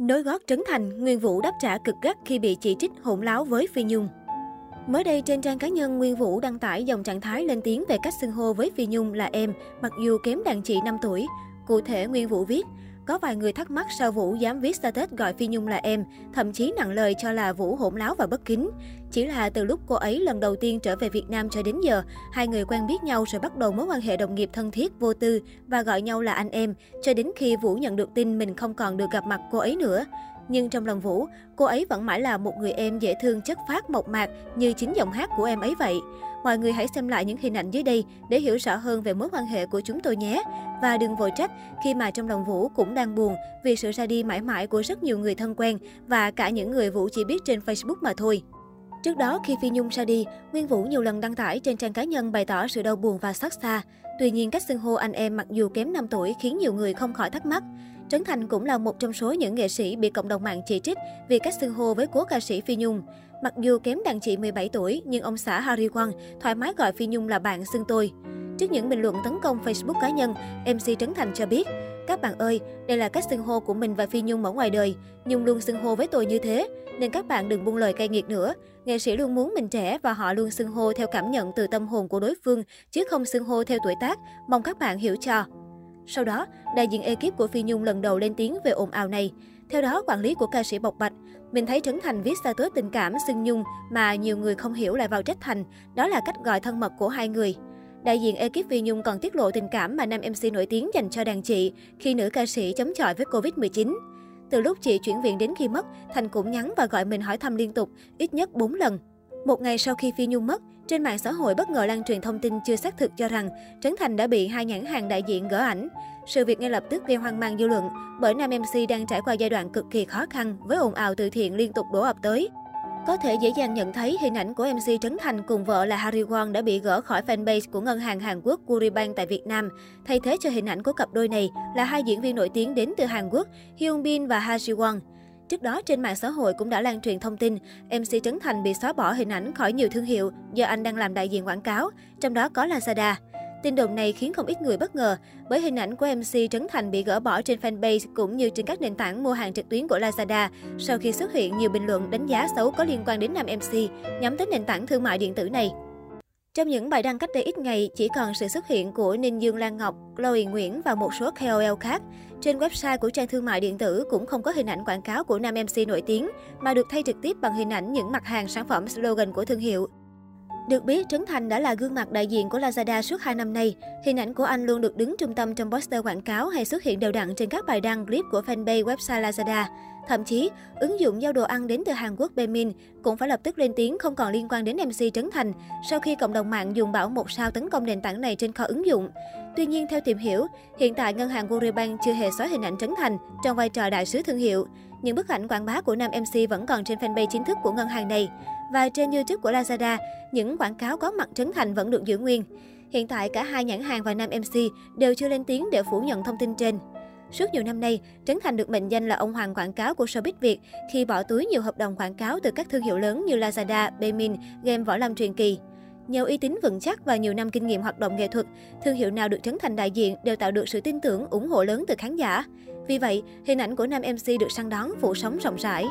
Nối gót Trấn Thành, Nguyên Vũ đáp trả cực gắt khi bị chỉ trích hỗn láo với Phi Nhung. Mới đây trên trang cá nhân, Nguyên Vũ đăng tải dòng trạng thái lên tiếng về cách xưng hô với Phi Nhung là em, mặc dù kém đàn chị 5 tuổi. Cụ thể, Nguyên Vũ viết, có vài người thắc mắc sao Vũ dám viết status gọi Phi Nhung là em, thậm chí nặng lời cho là Vũ hỗn láo và bất kính. Chỉ là từ lúc cô ấy lần đầu tiên trở về Việt Nam cho đến giờ, hai người quen biết nhau rồi bắt đầu mối quan hệ đồng nghiệp thân thiết, vô tư và gọi nhau là anh em, cho đến khi Vũ nhận được tin mình không còn được gặp mặt cô ấy nữa. Nhưng trong lòng Vũ, cô ấy vẫn mãi là một người em dễ thương chất phát mộc mạc như chính giọng hát của em ấy vậy. Mọi người hãy xem lại những hình ảnh dưới đây để hiểu rõ hơn về mối quan hệ của chúng tôi nhé. Và đừng vội trách khi mà trong lòng Vũ cũng đang buồn vì sự ra đi mãi mãi của rất nhiều người thân quen và cả những người Vũ chỉ biết trên Facebook mà thôi. Trước đó, khi Phi Nhung ra đi, Nguyên Vũ nhiều lần đăng tải trên trang cá nhân bày tỏ sự đau buồn và xót xa. Tuy nhiên, cách xưng hô anh em mặc dù kém 5 tuổi khiến nhiều người không khỏi thắc mắc. Trấn Thành cũng là một trong số những nghệ sĩ bị cộng đồng mạng chỉ trích vì cách xưng hô với cố ca sĩ Phi Nhung. Mặc dù kém đàn chị 17 tuổi, nhưng ông xã Harry Quang thoải mái gọi Phi Nhung là bạn xưng tôi. Trước những bình luận tấn công Facebook cá nhân, MC Trấn Thành cho biết, các bạn ơi, đây là cách xưng hô của mình và Phi Nhung ở ngoài đời. Nhung luôn xưng hô với tôi như thế, nên các bạn đừng buông lời cay nghiệt nữa. Nghệ sĩ luôn muốn mình trẻ và họ luôn xưng hô theo cảm nhận từ tâm hồn của đối phương, chứ không xưng hô theo tuổi tác. Mong các bạn hiểu cho. Sau đó, đại diện ekip của Phi Nhung lần đầu lên tiếng về ồn ào này. Theo đó, quản lý của ca sĩ bộc bạch, mình thấy Trấn Thành viết status tình cảm xưng Nhung mà nhiều người không hiểu lại vào trách Thành, đó là cách gọi thân mật của hai người. Đại diện ekip Phi Nhung còn tiết lộ tình cảm mà nam MC nổi tiếng dành cho đàn chị khi nữ ca sĩ chống chọi với Covid-19. Từ lúc chị chuyển viện đến khi mất, Thành cũng nhắn và gọi mình hỏi thăm liên tục, ít nhất 4 lần. Một ngày sau khi Phi Nhung mất, trên mạng xã hội bất ngờ lan truyền thông tin chưa xác thực cho rằng Trấn Thành đã bị hai nhãn hàng đại diện gỡ ảnh. Sự việc ngay lập tức gây hoang mang dư luận bởi nam MC đang trải qua giai đoạn cực kỳ khó khăn với ồn ào từ thiện liên tục đổ ập tới. Có thể dễ dàng nhận thấy hình ảnh của MC Trấn Thành cùng vợ là Harry Won đã bị gỡ khỏi fanpage của ngân hàng Hàn Quốc Kuribank tại Việt Nam. Thay thế cho hình ảnh của cặp đôi này là hai diễn viên nổi tiếng đến từ Hàn Quốc, Hyun Bin và Ha Ji Won. Trước đó, trên mạng xã hội cũng đã lan truyền thông tin MC Trấn Thành bị xóa bỏ hình ảnh khỏi nhiều thương hiệu do anh đang làm đại diện quảng cáo, trong đó có Lazada. Tin đồn này khiến không ít người bất ngờ bởi hình ảnh của MC Trấn Thành bị gỡ bỏ trên fanpage cũng như trên các nền tảng mua hàng trực tuyến của Lazada sau khi xuất hiện nhiều bình luận đánh giá xấu có liên quan đến nam MC nhắm tới nền tảng thương mại điện tử này. Trong những bài đăng cách đây ít ngày, chỉ còn sự xuất hiện của Ninh Dương Lan Ngọc, Chloe Nguyễn và một số KOL khác. Trên website của trang thương mại điện tử cũng không có hình ảnh quảng cáo của nam MC nổi tiếng, mà được thay trực tiếp bằng hình ảnh những mặt hàng sản phẩm slogan của thương hiệu. Được biết, Trấn Thành đã là gương mặt đại diện của Lazada suốt 2 năm nay. Hình ảnh của anh luôn được đứng trung tâm trong poster quảng cáo hay xuất hiện đều đặn trên các bài đăng clip của fanpage website Lazada. Thậm chí, ứng dụng giao đồ ăn đến từ Hàn Quốc Bemin cũng phải lập tức lên tiếng không còn liên quan đến MC Trấn Thành sau khi cộng đồng mạng dùng bảo một sao tấn công nền tảng này trên kho ứng dụng. Tuy nhiên, theo tìm hiểu, hiện tại ngân hàng Agribank chưa hề xóa hình ảnh Trấn Thành trong vai trò đại sứ thương hiệu. Những bức ảnh quảng bá của nam MC vẫn còn trên fanpage chính thức của ngân hàng này. Và trên YouTube của Lazada, những quảng cáo có mặt Trấn Thành vẫn được giữ nguyên. Hiện tại, cả hai nhãn hàng và nam MC đều chưa lên tiếng để phủ nhận thông tin trên. Suốt nhiều năm nay, Trấn Thành được mệnh danh là ông hoàng quảng cáo của showbiz Việt khi bỏ túi nhiều hợp đồng quảng cáo từ các thương hiệu lớn như Lazada, Bemin, game Võ Lâm truyền kỳ. Nhờ uy tín vững chắc và nhiều năm kinh nghiệm hoạt động nghệ thuật, thương hiệu nào được Trấn Thành đại diện đều tạo được sự tin tưởng, ủng hộ lớn từ khán giả. Vì vậy, hình ảnh của nam MC được săn đón phủ sóng rộng rãi.